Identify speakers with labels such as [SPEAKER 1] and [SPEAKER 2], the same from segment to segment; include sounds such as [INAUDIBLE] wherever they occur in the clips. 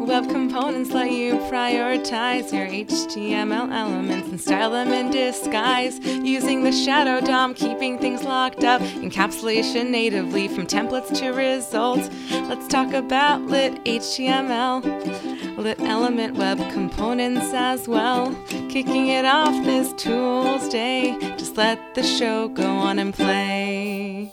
[SPEAKER 1] Web components let you prioritize your HTML elements and style them in disguise using the shadow DOM, keeping things locked up, encapsulation natively from templates to results. Let's talk about lit HTML, lit element web components as well. Kicking it off this Tools Day, just let the show go on and play.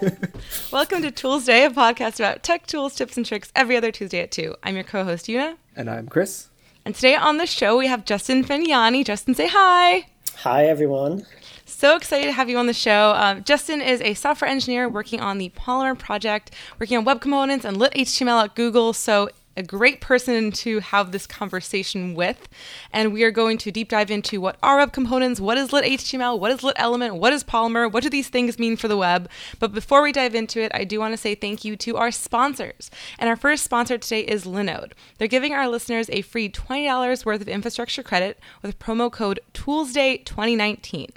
[SPEAKER 1] [LAUGHS] Welcome to Tools Day, a podcast about tech tools, tips, and tricks every other Tuesday at 2. I'm your co host, Una.
[SPEAKER 2] And I'm Chris.
[SPEAKER 1] And today on the show, we have Justin Fagnani. Justin, say hi.
[SPEAKER 3] Hi, everyone.
[SPEAKER 1] So excited to have you on the show. Um, Justin is a software engineer working on the Polymer project, working on web components and lit HTML at Google. So a great person to have this conversation with. And we are going to deep dive into what are web components, what is lit HTML, what is lit element, what is Polymer, what do these things mean for the web. But before we dive into it, I do want to say thank you to our sponsors. And our first sponsor today is Linode. They're giving our listeners a free $20 worth of infrastructure credit with promo code ToolsDay2019.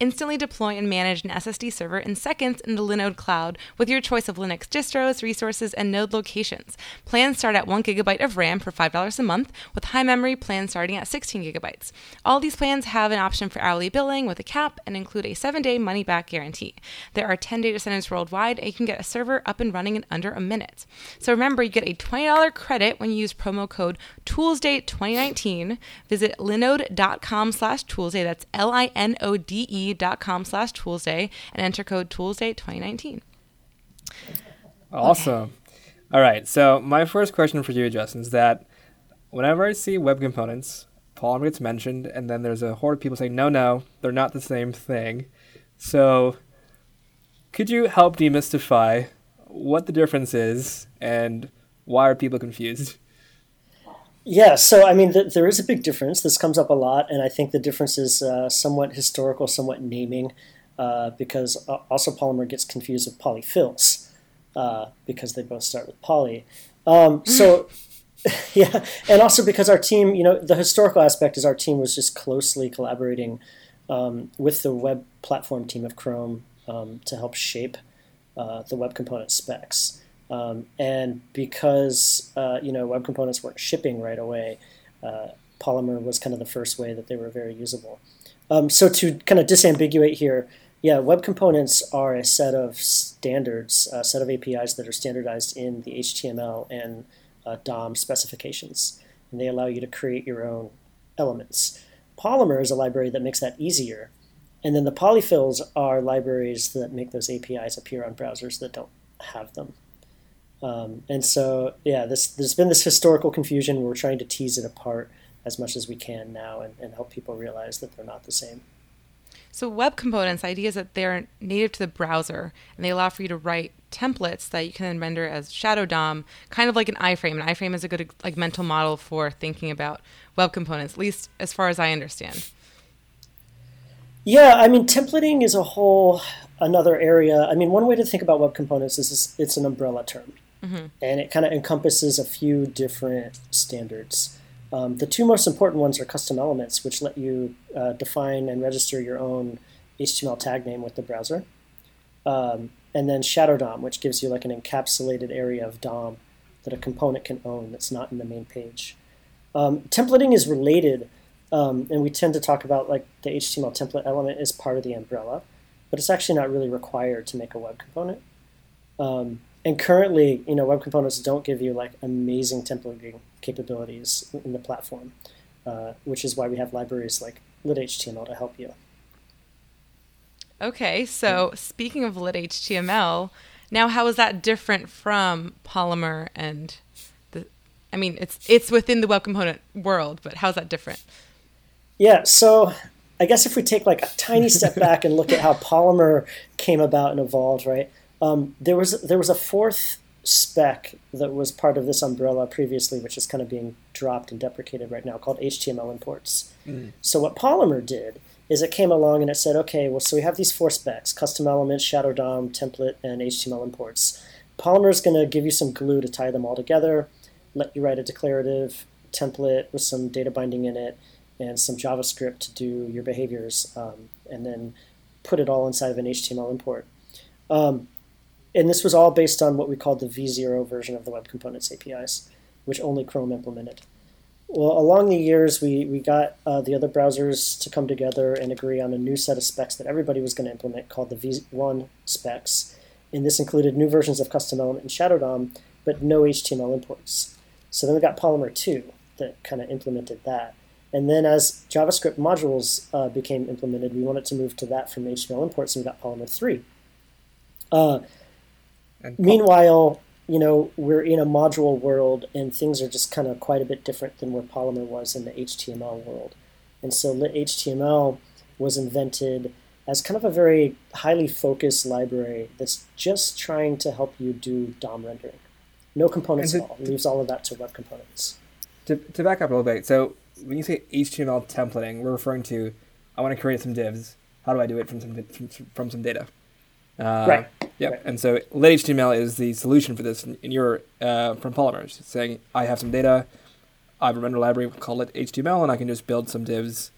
[SPEAKER 1] Instantly deploy and manage an SSD server in seconds in the Linode cloud with your choice of Linux distros, resources, and node locations. Plans start at 1 gigabyte of RAM for $5 a month, with high memory plans starting at 16 gigabytes. All these plans have an option for hourly billing with a cap and include a 7 day money back guarantee. There are 10 data centers worldwide, and you can get a server up and running in under a minute. So remember, you get a $20 credit when you use promo code ToolsDay2019. Visit linode.com slash toolsday, that's L I N O D E dot com slash toolsday, and enter code ToolsDay2019.
[SPEAKER 2] Awesome. Okay. All right. So my first question for you, Justin, is that whenever I see web components, Polymer gets mentioned, and then there's a horde of people saying, no, no, they're not the same thing. So could you help demystify what the difference is and why are people confused?
[SPEAKER 3] Yeah, so I mean, th- there is a big difference. This comes up a lot, and I think the difference is uh, somewhat historical, somewhat naming, uh, because uh, also Polymer gets confused with polyfills uh, because they both start with poly. Um, so, [LAUGHS] yeah, and also because our team, you know, the historical aspect is our team was just closely collaborating um, with the web platform team of Chrome um, to help shape uh, the web component specs. Um, and because uh, you know web components weren't shipping right away, uh, Polymer was kind of the first way that they were very usable. Um, so to kind of disambiguate here, yeah, web components are a set of standards, a set of APIs that are standardized in the HTML and uh, DOM specifications, and they allow you to create your own elements. Polymer is a library that makes that easier, and then the polyfills are libraries that make those APIs appear on browsers that don't have them. Um, and so, yeah, this, there's been this historical confusion. We're trying to tease it apart as much as we can now and, and help people realize that they're not the same.
[SPEAKER 1] So web components, the idea is that they're native to the browser and they allow for you to write templates that you can then render as shadow DOM, kind of like an iframe. An iframe is a good like mental model for thinking about web components, at least as far as I understand.
[SPEAKER 3] Yeah, I mean templating is a whole another area. I mean, one way to think about web components is it's an umbrella term. Mm-hmm. And it kind of encompasses a few different standards. Um, the two most important ones are custom elements, which let you uh, define and register your own HTML tag name with the browser. Um, and then Shadow DOM, which gives you like an encapsulated area of DOM that a component can own that's not in the main page. Um, templating is related, um, and we tend to talk about like the HTML template element is part of the umbrella, but it's actually not really required to make a web component. And currently, you know, web components don't give you like amazing templating capabilities in the platform, uh, which is why we have libraries like lit-html to help you.
[SPEAKER 1] Okay, so speaking of lit-html, now how is that different from Polymer and the? I mean, it's it's within the web component world, but how's that different?
[SPEAKER 3] Yeah, so I guess if we take like a tiny step [LAUGHS] back and look at how Polymer came about and evolved, right? Um, there was there was a fourth spec that was part of this umbrella previously, which is kind of being dropped and deprecated right now, called HTML imports. Mm. So what Polymer did is it came along and it said, okay, well, so we have these four specs: custom elements, shadow DOM, template, and HTML imports. Polymer is going to give you some glue to tie them all together, let you write a declarative template with some data binding in it and some JavaScript to do your behaviors, um, and then put it all inside of an HTML import. Um, and this was all based on what we called the v0 version of the Web Components APIs. which only Chrome implemented. Well, along the years, we, we got uh, the other browsers to come together and agree on a new set of specs that everybody was going to implement called the V1 specs. And this included new versions of Custom Element and Shadow DOM, but no HTML imports. So then we got Polymer 2 that kind of implemented that. And then as JavaScript modules uh, became implemented, we wanted to move to that from HTML imports, and we got Polymer 3. Uh, meanwhile, you know, we're in a module world, and things are just kind of quite a bit different than where Polymer was in the HTML world. And so lit HTML was invented as kind of a very highly focused library that's just trying to help you do DOM rendering. No components at all. Leaves all of that to web components.
[SPEAKER 2] To, to back up a little bit, so when you say HTML templating, we're referring to I want to create some divs. How do I do it from some from, from some data?
[SPEAKER 3] Uh, right.
[SPEAKER 2] Yep.
[SPEAKER 3] Right.
[SPEAKER 2] And so lit HTML is the solution for this in, your uh, from Polymers. It's saying I have some data, I have a render library called lit HTML, and I can just build some divs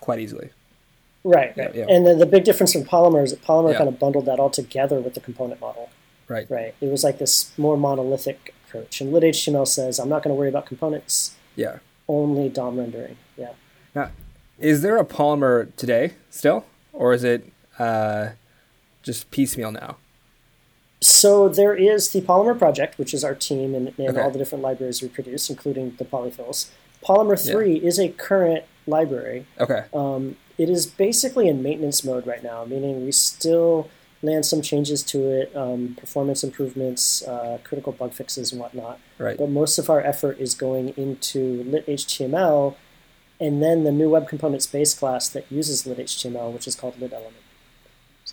[SPEAKER 2] quite easily.
[SPEAKER 3] Right. right. Yeah. And then the big difference from Polymer is that Polymer yeah. kind of bundled that all together with the component model.
[SPEAKER 2] Right.
[SPEAKER 3] Right. It was like this more monolithic approach. And lit HTML says I'm not going to worry about components.
[SPEAKER 2] Yeah.
[SPEAKER 3] Only DOM rendering. Yeah.
[SPEAKER 2] Now, is there a Polymer today still, or is it? Uh, just piecemeal now?
[SPEAKER 3] So there is the Polymer project, which is our team and, and okay. all the different libraries we produce, including the polyfills. Polymer 3 yeah. is a current library.
[SPEAKER 2] Okay.
[SPEAKER 3] Um, it is basically in maintenance mode right now, meaning we still land some changes to it, um, performance improvements, uh, critical bug fixes, and whatnot.
[SPEAKER 2] Right.
[SPEAKER 3] But most of our effort is going into lit HTML and then the new web components base class that uses lit HTML, which is called lit element.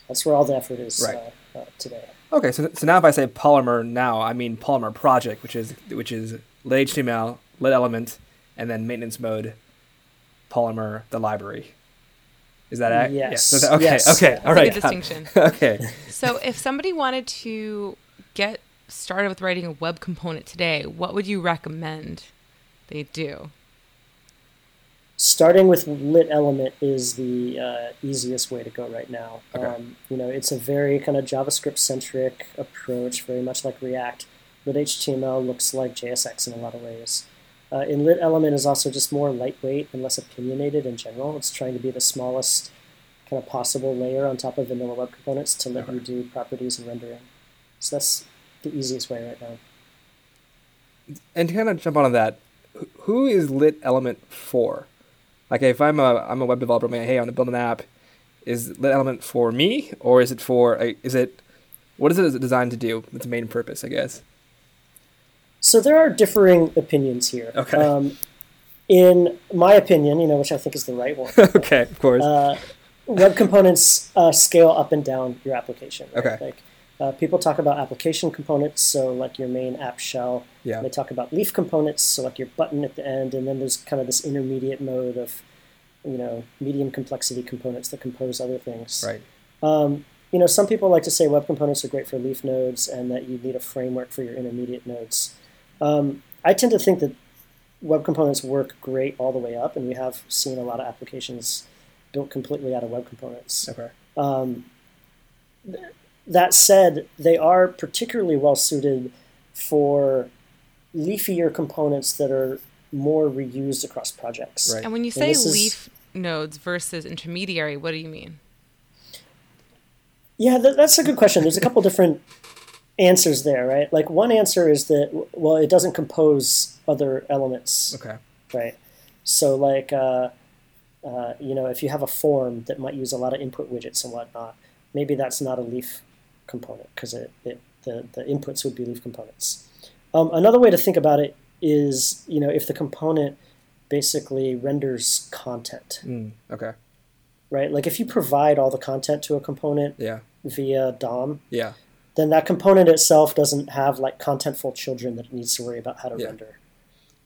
[SPEAKER 3] That's where all the effort is right. uh, uh, today.
[SPEAKER 2] Okay, so, so now if I say Polymer now, I mean Polymer project, which is which is lit HTML, lit element, and then maintenance mode, Polymer the library. Is that
[SPEAKER 3] yes?
[SPEAKER 2] yes. Okay.
[SPEAKER 3] Yes.
[SPEAKER 2] Okay.
[SPEAKER 1] That's
[SPEAKER 2] all right.
[SPEAKER 1] distinction. [LAUGHS]
[SPEAKER 2] okay.
[SPEAKER 1] So if somebody wanted to get started with writing a web component today, what would you recommend they do?
[SPEAKER 3] Starting with lit element is the uh, easiest way to go right now.
[SPEAKER 2] Okay.
[SPEAKER 3] Um, you know, it's a very kind of JavaScript centric approach, very much like React. Lit HTML looks like JSX in a lot of ways. Uh, and lit element is also just more lightweight and less opinionated in general. It's trying to be the smallest kind of possible layer on top of vanilla web components to let okay. you do properties and rendering. So that's the easiest way right now.
[SPEAKER 2] And to kind of jump on that, who is lit element for? Like if I'm a I'm a web developer, I'm like, hey, I want to build an app. Is lit element for me, or is it for? Is it what is it designed to do? Its main purpose, I guess.
[SPEAKER 3] So there are differing opinions here.
[SPEAKER 2] Okay.
[SPEAKER 3] Um, in my opinion, you know, which I think is the right one. [LAUGHS]
[SPEAKER 2] okay, of course.
[SPEAKER 3] Uh, web components uh, scale up and down your application.
[SPEAKER 2] Right? Okay.
[SPEAKER 3] Like uh, people talk about application components, so like your main app shell.
[SPEAKER 2] Yeah.
[SPEAKER 3] They talk about leaf components, so like your button at the end, and then there's kind of this intermediate mode of, you know, medium complexity components that compose other things.
[SPEAKER 2] Right.
[SPEAKER 3] Um, you know, some people like to say web components are great for leaf nodes and that you need a framework for your intermediate nodes. Um, I tend to think that web components work great all the way up, and we have seen a lot of applications built completely out of web components.
[SPEAKER 2] Okay.
[SPEAKER 3] Um, that said, they are particularly well suited for leafier components that are more reused across projects.
[SPEAKER 2] Right.
[SPEAKER 1] And when you say leaf is, nodes versus intermediary, what do you mean?
[SPEAKER 3] Yeah, th- that's a good question. There's a couple different answers there, right? Like one answer is that well, it doesn't compose other elements.
[SPEAKER 2] Okay.
[SPEAKER 3] Right. So like, uh, uh, you know, if you have a form that might use a lot of input widgets and whatnot, maybe that's not a leaf component because it, it the, the inputs would be leaf components. Um, another way to think about it is, you know, if the component basically renders content.
[SPEAKER 2] Mm, okay.
[SPEAKER 3] Right? Like if you provide all the content to a component
[SPEAKER 2] yeah.
[SPEAKER 3] via DOM,
[SPEAKER 2] yeah.
[SPEAKER 3] then that component itself doesn't have like contentful children that it needs to worry about how to yeah. render.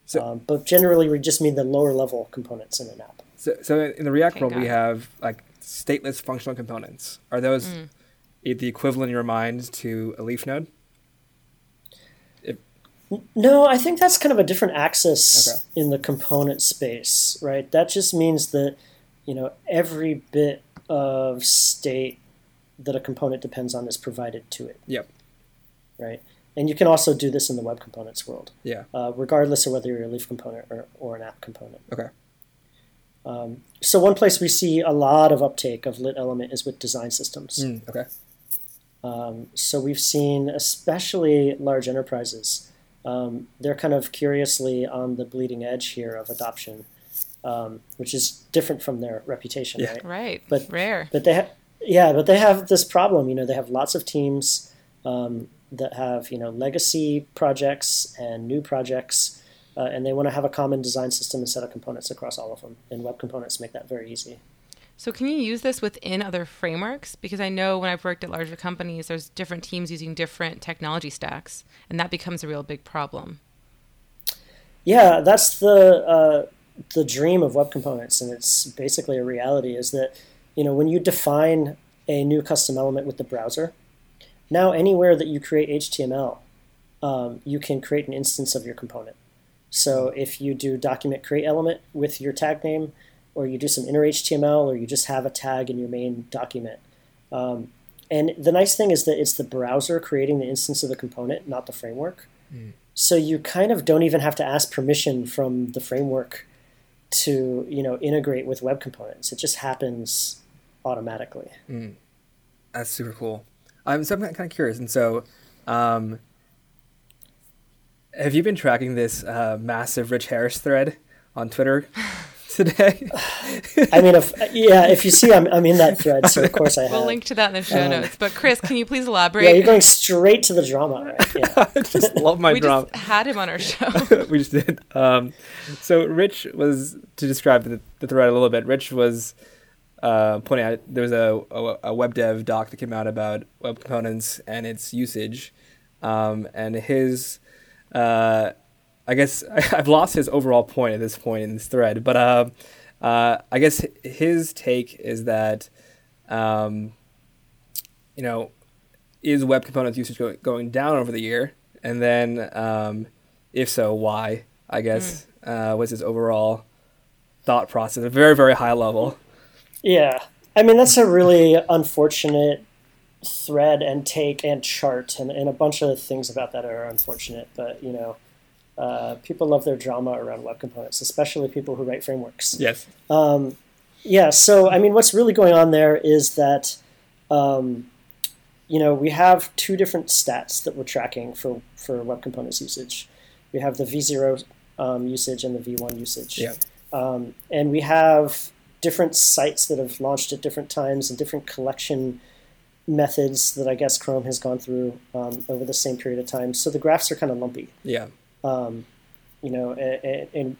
[SPEAKER 3] So, um, but generally, we just mean the lower level components in an app.
[SPEAKER 2] So, so in the React okay, world, we have like stateless functional components. Are those mm the equivalent in your mind to a leaf node?
[SPEAKER 3] If... No, I think that's kind of a different axis
[SPEAKER 2] okay.
[SPEAKER 3] in the component space, right? That just means that you know every bit of state that a component depends on is provided to it.
[SPEAKER 2] Yep.
[SPEAKER 3] Right. and you can also do this in the web components world,
[SPEAKER 2] Yeah.
[SPEAKER 3] uh, regardless of whether you're a Leaf component or, or an app component.
[SPEAKER 2] Okay.
[SPEAKER 3] Um, so one place we see a lot of uptake of lit element is with design systems.
[SPEAKER 2] Mm, okay.
[SPEAKER 3] Um, so we've seen, especially large enterprises, um, they're kind of curiously on the bleeding edge here of adoption, um, which is different from their reputation,
[SPEAKER 2] Yeah.
[SPEAKER 3] right?
[SPEAKER 1] Right.
[SPEAKER 3] But-
[SPEAKER 1] Rare.
[SPEAKER 3] But they, ha- yeah, but they have this problem. You know, they have lots of teams um, that have you know legacy projects and new projects, uh, and they want to have a common design system and set of components across all of them. And web components make that very easy.
[SPEAKER 1] So can you use this within other frameworks? Because I know when I've worked at larger companies, there's different teams using different technology stacks, and that becomes a real big problem.
[SPEAKER 3] Yeah, that's the uh, the dream of web components, and it's basically a reality. Is that you know when you define a new custom element with the browser, now anywhere that you create HTML, um, you can create an instance of your component. So if you do document create element with your tag name, or you do some inner HTML, or you just have a tag in your main document. Um, and the nice thing is that it's the browser creating the instance of the component, not the framework. So you kind of don't even have to ask permission from the framework to you know integrate with web components. It just happens automatically.
[SPEAKER 2] That's super cool. Um, so I'm kind of curious, and so, um, have you been tracking this uh, massive Rich Harris thread on Twitter [LAUGHS] today?
[SPEAKER 3] I mean, if yeah, if you see, I'm, I'm in that thread, so of [LAUGHS] course I have.
[SPEAKER 1] We'll link to that in the show
[SPEAKER 3] Um,
[SPEAKER 1] notes. But Chris, can you please elaborate?
[SPEAKER 3] yeah,
[SPEAKER 1] elaborate?
[SPEAKER 3] you're going straight to the drama, right? [LAUGHS] Yeah.
[SPEAKER 2] I just love my
[SPEAKER 1] we
[SPEAKER 2] drama.
[SPEAKER 1] just had him on our show. [LAUGHS]
[SPEAKER 2] we just did. Um, so Rich was to describe the, the thread a little bit. Rich was uh, pointing out there was a, a, a web dev doc that came out about web components and its usage, um, and his. Uh, I guess [LAUGHS] I've lost his overall point at this point in this thread, but uh, uh, I guess his take is that, um, you know, is web components usage go- going down over the year, and then um, if so, why? I guess uh, was his overall thought process at a very very high level.
[SPEAKER 3] Yeah. I mean, that's a really unfortunate thread and take and chart, and, and a bunch of things about that are unfortunate. But, you know, uh, people love their drama around web components, especially people who write frameworks.
[SPEAKER 2] Yes.
[SPEAKER 3] Um, yeah, so, I mean, what's really going on there is that, um, you know, we have two different stats that we're tracking for, for web components usage. We have the V0 um, usage and the V1 usage.
[SPEAKER 2] Yeah.
[SPEAKER 3] Um, and we have different sites that have launched at different times and different collection methods that I guess Chrome has gone through um, over the same period of time. So the graphs are kind of lumpy.
[SPEAKER 2] Yeah.
[SPEAKER 3] Um, you know, and, and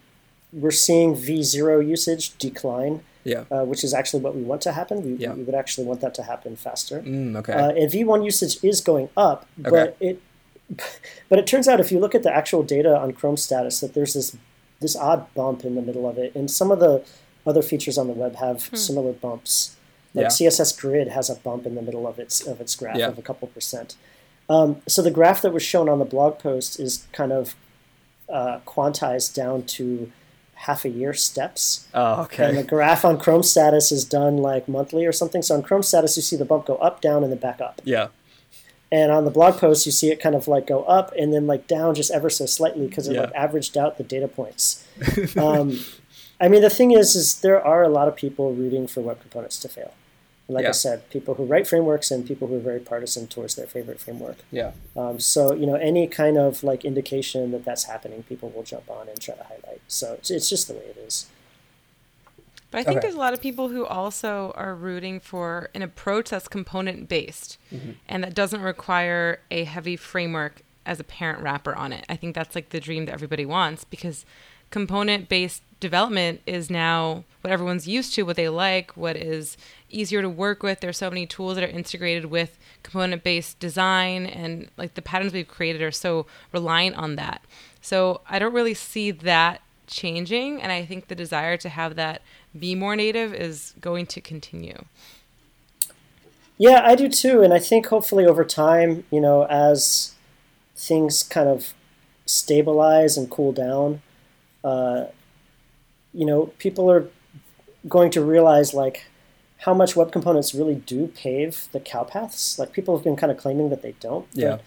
[SPEAKER 3] we're seeing V0 usage decline,
[SPEAKER 2] Yeah.
[SPEAKER 3] uh, which is actually what we want to happen. We,
[SPEAKER 2] Yeah.
[SPEAKER 3] we would actually want that to happen faster.
[SPEAKER 2] Mm, okay.
[SPEAKER 3] Uh, and V1 usage is going up, but
[SPEAKER 2] Okay.
[SPEAKER 3] it [LAUGHS] but it turns out if you look at the actual data on Chrome status that there's this this odd bump in the middle of it, and some of the other features on the web have similar bumps. Like
[SPEAKER 2] Yeah.
[SPEAKER 3] CSS Grid has a bump in the middle of its of its graph
[SPEAKER 2] Yeah.
[SPEAKER 3] of a couple percent. Um, so the graph that was shown on the blog post is kind of uh, quantized down to half a year steps.
[SPEAKER 2] oh,
[SPEAKER 3] And the graph on Chrome status is done like monthly or something. So on Chrome status, you see the bump go up, down, and then back up.
[SPEAKER 2] Yeah.
[SPEAKER 3] And on the blog post, you see it kind of like go up and then like down just ever so slightly because it
[SPEAKER 2] Yeah.
[SPEAKER 3] like averaged out the data points. [LAUGHS] um, I mean, the thing is, is there are a lot of people rooting for web components to fail. And like
[SPEAKER 2] Yeah.
[SPEAKER 3] I said, people who write frameworks and people who are very partisan towards their favorite framework.
[SPEAKER 2] Yeah.
[SPEAKER 3] Um, so you know, any kind of like indication that that's happening, people will jump on and try to highlight. So it's, it's just the way it is.
[SPEAKER 1] But I think
[SPEAKER 2] Okay.
[SPEAKER 1] there's a lot of people who also are rooting for an approach that's component based and that doesn't require a heavy framework as a parent wrapper on it. I think that's like the dream that everybody wants because component based development is now what everyone's used to, what they like, what is easier to work with. There's so many tools that are integrated with component based design and like the patterns we've created are so reliant on that. So I don't really see that changing and I think the desire to have that be more native is going to continue.
[SPEAKER 3] Yeah, I do too, and I think hopefully over time, you know, as things kind of stabilize and cool down, uh, you know, people are going to realize like how much web components really do pave the cow paths. Like people have been kind of claiming that they don't. but
[SPEAKER 2] Yeah.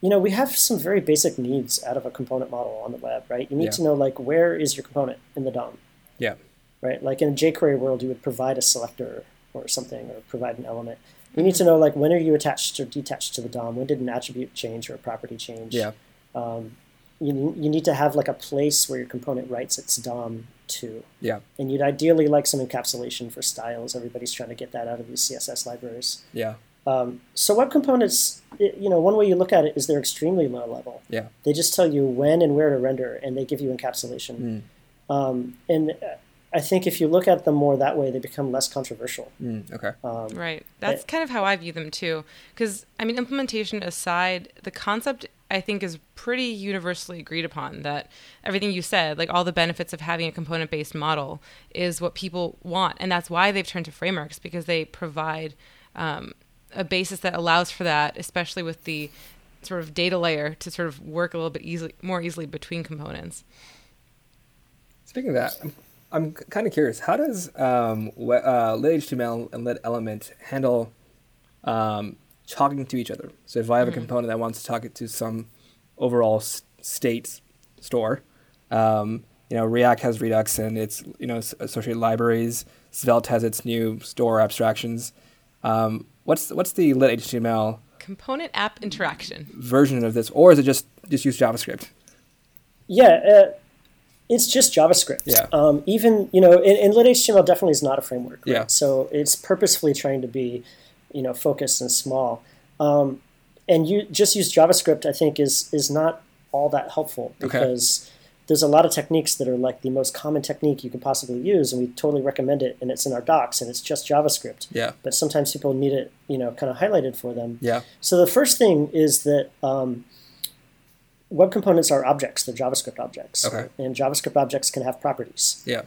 [SPEAKER 3] you know, we have some very basic needs out of a component model on the web, right? You need
[SPEAKER 2] Yeah.
[SPEAKER 3] to know like where is your component in the DOM,
[SPEAKER 2] Yeah.
[SPEAKER 3] right? Like in a jQuery world, you would provide a selector or something, or provide an element. You need to know like when are you attached or detached to the DOM? When did an attribute change or a property change?
[SPEAKER 2] Yeah.
[SPEAKER 3] Um, you, you need to have like a place where your component writes its DOM to.
[SPEAKER 2] Yeah.
[SPEAKER 3] And you'd ideally like some encapsulation for styles. Everybody's trying to get that out of these CSS libraries.
[SPEAKER 2] Yeah.
[SPEAKER 3] Um, so web components, you know, one way you look at it is they're extremely low level.
[SPEAKER 2] Yeah.
[SPEAKER 3] They just tell you when and where to render, and they give you encapsulation.
[SPEAKER 2] Mm.
[SPEAKER 3] Um, and uh, I think if you look at them more that way, they become less controversial.
[SPEAKER 2] Mm, okay.
[SPEAKER 3] Um,
[SPEAKER 1] Right. That's kind of how I view them too. Because, I mean, implementation aside, the concept I think is pretty universally agreed upon that everything you said, like all the benefits of having a component based model, is what people want. And that's why they've turned to frameworks because they provide um, a basis that allows for that, especially with the sort of data layer to sort of work a little bit easily, more easily between components.
[SPEAKER 2] Speaking of that, I'm, I'm kind of curious. How does um, uh, lit HTML and lit element handle um, talking to each other? So if I have a component that wants to talk it to some overall s- state store, um, you know, React has Redux and its you know associated libraries. Svelte has its new store abstractions. Um, what's what's the lit HTML
[SPEAKER 1] Component app interaction.
[SPEAKER 2] version of this, or is it just just use JavaScript?
[SPEAKER 3] Yeah, uh, it's just JavaScript.
[SPEAKER 2] Yeah.
[SPEAKER 3] Um, even you know, and, and lit HTML definitely is not a framework. Right?
[SPEAKER 2] Yeah.
[SPEAKER 3] So it's purposefully trying to be, you know, focused and small. Um, and you just use JavaScript. I think is is not all that helpful
[SPEAKER 2] Okay.
[SPEAKER 3] because there's a lot of techniques that are like the most common technique you can possibly use, and we totally recommend it. And it's in our docs, and it's just JavaScript.
[SPEAKER 2] Yeah.
[SPEAKER 3] But sometimes people need it, you know, kind of highlighted for them.
[SPEAKER 2] Yeah.
[SPEAKER 3] So the first thing is that um, web components are objects; they're JavaScript objects,
[SPEAKER 2] Okay.
[SPEAKER 3] and JavaScript objects can have properties.
[SPEAKER 2] Yeah.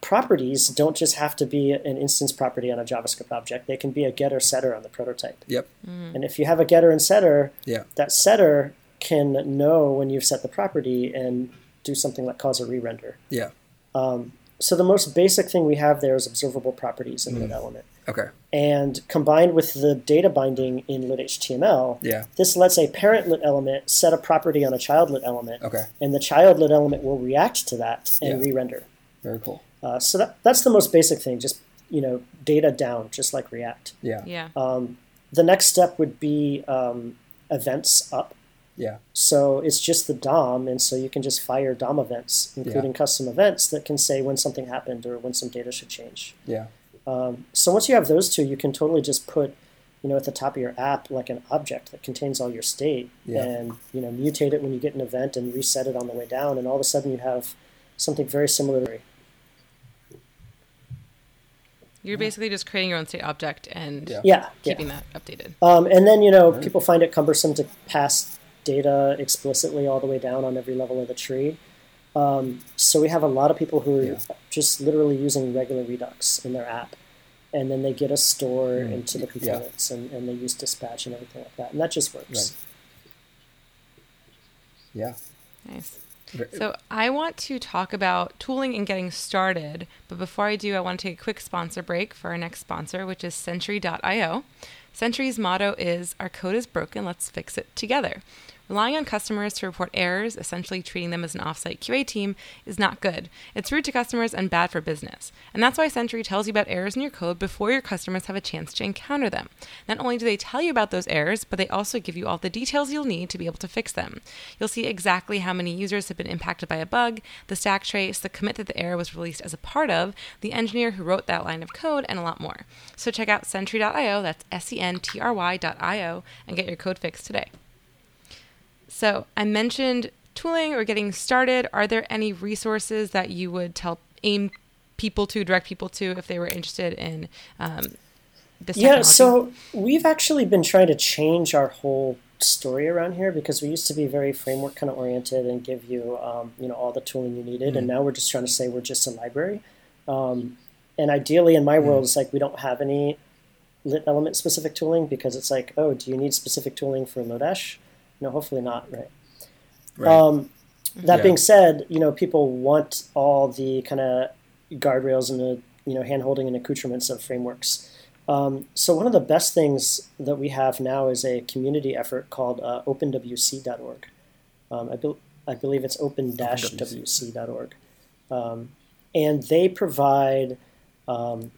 [SPEAKER 3] Properties don't just have to be an instance property on a JavaScript object; they can be a getter setter on the prototype.
[SPEAKER 2] Yep.
[SPEAKER 3] And if you have a getter and setter,
[SPEAKER 2] Yeah.
[SPEAKER 3] that setter can know when you've set the property and do something like cause a re-render.
[SPEAKER 2] Yeah.
[SPEAKER 3] So the most basic thing we have there is observable properties in
[SPEAKER 2] Mm.
[SPEAKER 3] lit element.
[SPEAKER 2] Okay.
[SPEAKER 3] And combined with the data binding in lit HTML,
[SPEAKER 2] Yeah.
[SPEAKER 3] this lets a parent lit element set a property on a child lit element,
[SPEAKER 2] Okay.
[SPEAKER 3] and the child lit element will react to that and
[SPEAKER 2] Yeah.
[SPEAKER 3] re-render.
[SPEAKER 2] Very cool.
[SPEAKER 3] Uh, so that, that's the most basic thing, just you know, data down, just like React.
[SPEAKER 2] Yeah.
[SPEAKER 1] Yeah.
[SPEAKER 3] The next step would be um, events up.
[SPEAKER 2] Yeah.
[SPEAKER 3] So it's just the DOM, and so you can just fire DOM events, including custom events that can say when something happened or when some data should change.
[SPEAKER 2] Yeah.
[SPEAKER 3] So once you have those two, you can totally just put, you know, at the top of your app like an object that contains all your state,
[SPEAKER 2] Yeah.
[SPEAKER 3] and you know, mutate it when you get an event and reset it on the way down, and all of a sudden you have something very similar. To
[SPEAKER 1] You're basically just creating your own state object and
[SPEAKER 2] Yeah.
[SPEAKER 3] Yeah,
[SPEAKER 1] keeping
[SPEAKER 3] yeah.
[SPEAKER 1] that updated.
[SPEAKER 3] Um, and then you know, people find it cumbersome to pass data explicitly all the way down on every level of the tree. Um, so we have a lot of people who are
[SPEAKER 2] Yeah.
[SPEAKER 3] just literally using regular Redux in their app, and then they get a store
[SPEAKER 2] Mm,
[SPEAKER 3] into the
[SPEAKER 2] yeah.
[SPEAKER 3] components, and, and they use dispatch and everything like that, and that just works.
[SPEAKER 2] Right. Yeah.
[SPEAKER 1] Nice. So I want to talk about tooling and getting started, but before I do, I want to take a quick sponsor break for our next sponsor, which is Sentry.io. Sentry's motto is Our code is broken, let's fix it together. Relying on customers to report errors, essentially treating them as an offsite QA team, is not good. It's rude to customers and bad for business. And that's why Sentry tells you about errors in your code before your customers have a chance to encounter them. Not only do they tell you about those errors, but they also give you all the details you'll need to be able to fix them. You'll see exactly how many users have been impacted by a bug, the stack trace, the commit that the error was released as a part of, the engineer who wrote that line of code, and a lot more. So check out Sentry.io, that's S E N T R Y.io, and get your code fixed today. So I mentioned tooling or getting started. Are there any resources that you would tell aim people to direct people to if they were interested in um, this
[SPEAKER 3] Yeah,
[SPEAKER 1] technology?
[SPEAKER 3] so we've actually been trying to change our whole story around here because we used to be very framework kind of oriented and give you um, you know all the tooling you needed, and now we're just trying to say we're just a library. Um, and ideally, in my world, it's like we don't have any lit element specific tooling because it's like, oh, do you need specific tooling for Lodash? No, hopefully not, right?
[SPEAKER 2] Right.
[SPEAKER 3] Um, that
[SPEAKER 2] Yeah.
[SPEAKER 3] being said, you know, people want all the kind of guardrails and the you know hand holding and accoutrements of frameworks. Um, so one of the best things that we have now is a community effort called uh, openwc.org. Um, I, be- I believe it's open-wc.org. Um, and they provide um,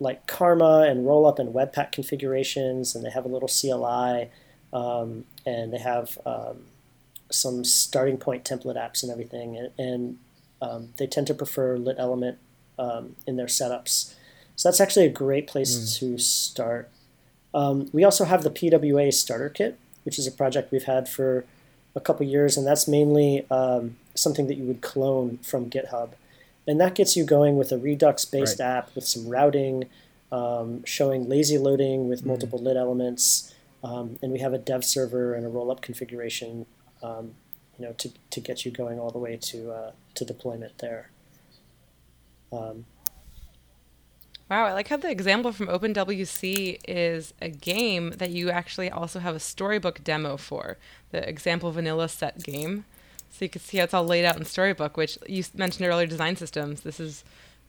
[SPEAKER 3] like Karma and rollup and Webpack configurations, and they have a little CLI, um, and they have um, some starting point template apps and everything. And, and um, they tend to prefer Lit Element um, in their setups. So that's actually a great place mm. to start. Um, we also have the PWA Starter Kit, which is a project we've had for a couple years, and that's mainly um, something that you would clone from GitHub. And that gets you going with a Redux based right. app with some routing, um, showing lazy loading with mm multiple lit elements. Um, and we have a dev server and a rollup configuration um, you know, to, to get you going all the way to, uh, to deployment there. Um,
[SPEAKER 1] Wow, I like how the example from OpenWC is a game that you actually also have a storybook demo for, the example vanilla set game. So you can see how it's all laid out in Storybook, which you mentioned earlier, design systems. This is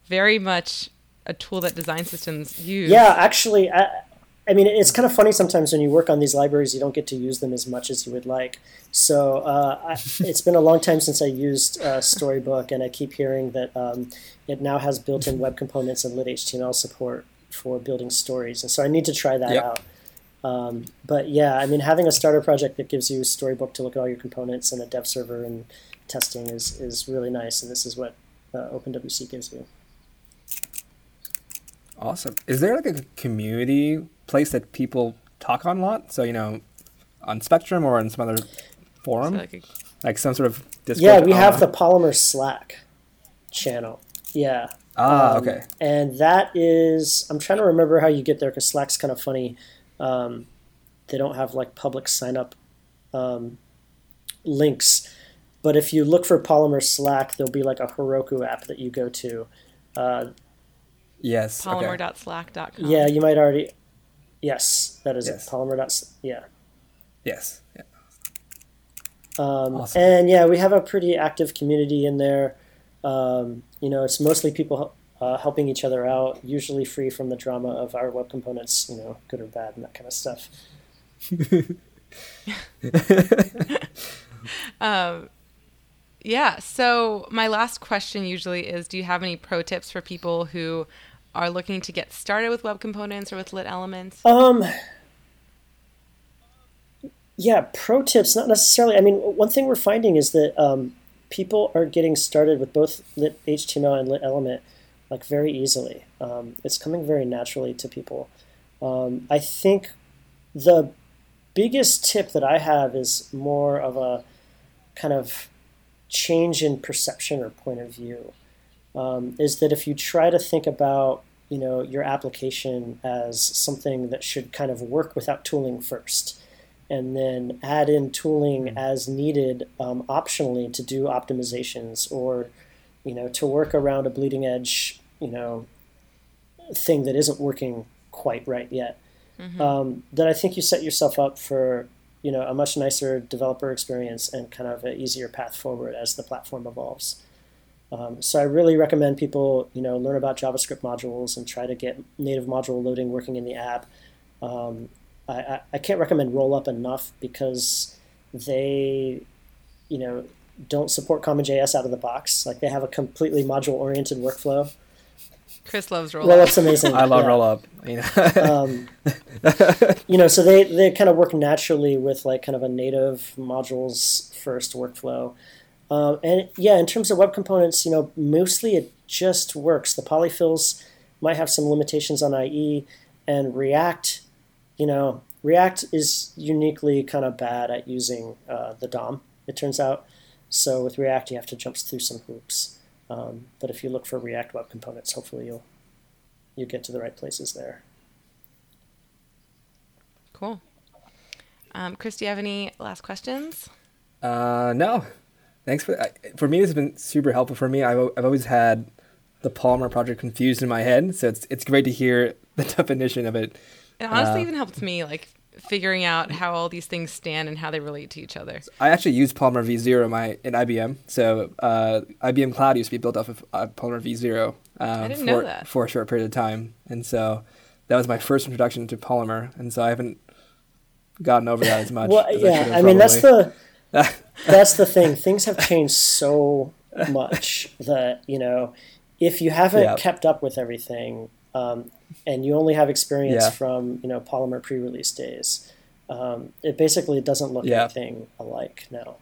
[SPEAKER 1] very much a tool that design systems use.
[SPEAKER 3] Yeah, actually, I, I mean, it's kind of funny sometimes when you work on these libraries, you don't get to use them as much as you would like. So uh, I, [LAUGHS] it's been a long time since I used uh, Storybook, and I keep hearing that um, it now has built-in web components and lit HTML support for building stories, and so I need to try that yep. out. Um, but yeah, I mean, having a starter project that gives you Storybook to look at all your components and a dev server and testing is is really nice, and this is what uh, OpenWC gives you.
[SPEAKER 2] Awesome. Is there like a community place that people talk on a lot? So you know, on Spectrum or on some other forum, so like, like, some sort of
[SPEAKER 3] Discord? Yeah, we have the Polymer Slack channel. Yeah.
[SPEAKER 2] Ah, um, okay.
[SPEAKER 3] And that is, I'm trying to remember how you get there because Slack's kind of funny. Um, they don't have like public sign up um, links. But if you look for Polymer Slack, there'll be like a Heroku app that you go to. Uh,
[SPEAKER 2] yes.
[SPEAKER 1] Polymer.slack.com.
[SPEAKER 3] Yeah, you might already. Yes, that is yes. it. Polymer. Yeah.
[SPEAKER 2] Yes. Yeah.
[SPEAKER 3] Um, awesome. And yeah, we have a pretty active community in there. Um, you know, it's mostly people uh, helping each other out, usually free from the drama of our web components, you know, good or bad and that kind of stuff. [LAUGHS]
[SPEAKER 1] um, yeah. So my last question usually is: Do you have any pro tips for people who are looking to get started with web components or with lit elements?
[SPEAKER 3] Um. Yeah, pro tips, not necessarily. I mean, one thing we're finding is that um, people are getting started with both lit HTML and lit element like very easily. Um, it's coming very naturally to people. Um, I think the biggest tip that I have is more of a kind of change in perception or point of view. Um, is that if you try to think about you know your application as something that should kind of work without tooling first, and then add in tooling mm-hmm. as needed um, optionally to do optimizations or you know to work around a bleeding edge you know thing that isn't working quite right yet mm-hmm. um, then i think you set yourself up for you know a much nicer developer experience and kind of an easier path forward as the platform evolves um, so i really recommend people you know learn about javascript modules and try to get native module loading working in the app um, I, I can't recommend Rollup enough because they, you know, don't support CommonJS out of the box. Like they have a completely module oriented workflow.
[SPEAKER 1] Chris loves Rollup.
[SPEAKER 3] Rollup's amazing. [LAUGHS]
[SPEAKER 2] I love yeah. Rollup.
[SPEAKER 3] You know. um, [LAUGHS] you know, so they, they kind of work naturally with like kind of a native modules first workflow. Um, and yeah, in terms of web components, you know, mostly it just works. The polyfills might have some limitations on IE, and React you know, React is uniquely kind of bad at using uh, the DOM, it turns out. So with React, you have to jump through some hoops. Um, but if you look for React web components, hopefully you'll you get to the right places there.
[SPEAKER 1] Cool. Um, Chris, do you have any last questions?
[SPEAKER 2] Uh, no. Thanks for for me. This has been super helpful for me. I've I've always had the Polymer project confused in my head, so it's it's great to hear [LAUGHS] the definition of it
[SPEAKER 1] it honestly uh, even helped me like figuring out how all these things stand and how they relate to each other.
[SPEAKER 2] I actually used Polymer v0 in my in IBM. So uh, IBM Cloud used to be built off of uh, Polymer v0
[SPEAKER 1] um, I didn't for, know that.
[SPEAKER 2] for a short period of time, and so that was my first introduction to Polymer, and so I haven't gotten over that as [LAUGHS] much.
[SPEAKER 3] well,
[SPEAKER 2] as
[SPEAKER 3] yeah, I, mean that's the [LAUGHS] that's the thing. Things have changed so much that you know if you haven't yeah. kept up with everything um, and you only have experience yeah. from you know Polymer pre-release days, um, it basically doesn't look yeah. anything alike now.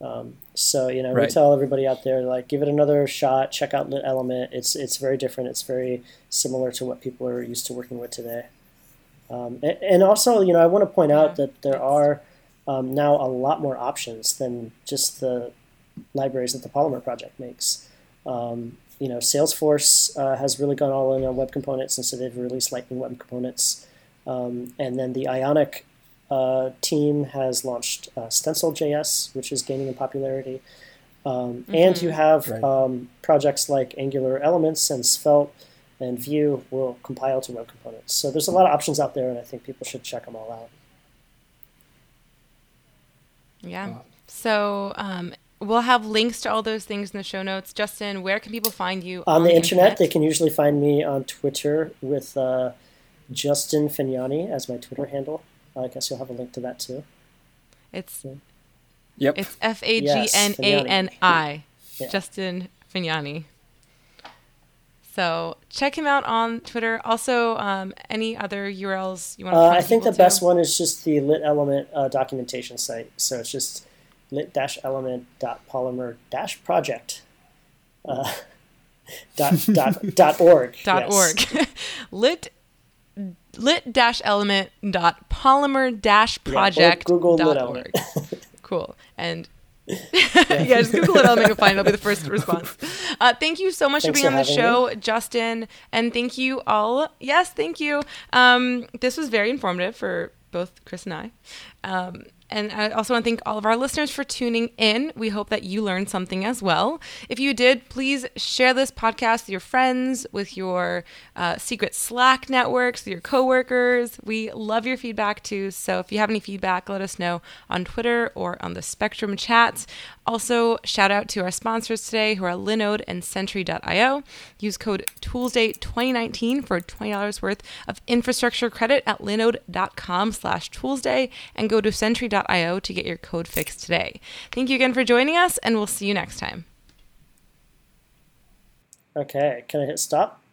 [SPEAKER 3] Um, so you know, right. we tell everybody out there like give it another shot. Check out Lit Element. It's it's very different. It's very similar to what people are used to working with today. Um, and, and, also, you know, I want to point out that there are um, now a lot more options than just the libraries that the Polymer project makes. Um, you know, Salesforce uh, has really gone all in on web components, and so they've released Lightning Web Components. Um, and then the Ionic uh, team has launched uh, Stencil.js, which is gaining in popularity. Um, mm-hmm. And you have right. um, projects like Angular Elements and Svelte and Vue will compile to web components. So there's a lot of options out there, and I think people should check them all out.
[SPEAKER 1] Yeah. So um, we'll have links to all those things in the show notes. Justin, where can people find you
[SPEAKER 3] on, on the, the internet, internet? They can usually find me on Twitter with uh, Justin Fagnani as my Twitter handle. I guess you'll have a link to that too.
[SPEAKER 1] It's yep. It's F A G N A N I. Justin Fagnani. So check him out on Twitter. Also, um, any other URLs you want to? Uh,
[SPEAKER 3] I think the to? best one is just the Lit Element uh, documentation site. So it's just lit-element.polymer-project. Uh, [LAUGHS] dot, dot, [LAUGHS] dot org.
[SPEAKER 1] Dot yes. org. [LAUGHS] lit lit dash element dot polymer dash project yeah, Google dot org. cool. And yeah, just Google it. I'll make a find. It'll be the first response. Uh, thank you so much Thanks for being for on the show, me. Justin, and thank you all. Yes, thank you. Um, this was very informative for both Chris and I. Um, and I also want to thank all of our listeners for tuning in. We hope that you learned something as well. If you did, please share this podcast with your friends, with your uh, secret Slack networks, with your coworkers. We love your feedback too. So if you have any feedback, let us know on Twitter or on the Spectrum chats. Also, shout out to our sponsors today who are Linode and Sentry.io. Use code ToolsDay2019 for $20 worth of infrastructure credit at linode.com slash toolsday and go to Sentry.io to get your code fixed today. Thank you again for joining us, and we'll see you next time.
[SPEAKER 3] Okay, can I hit stop?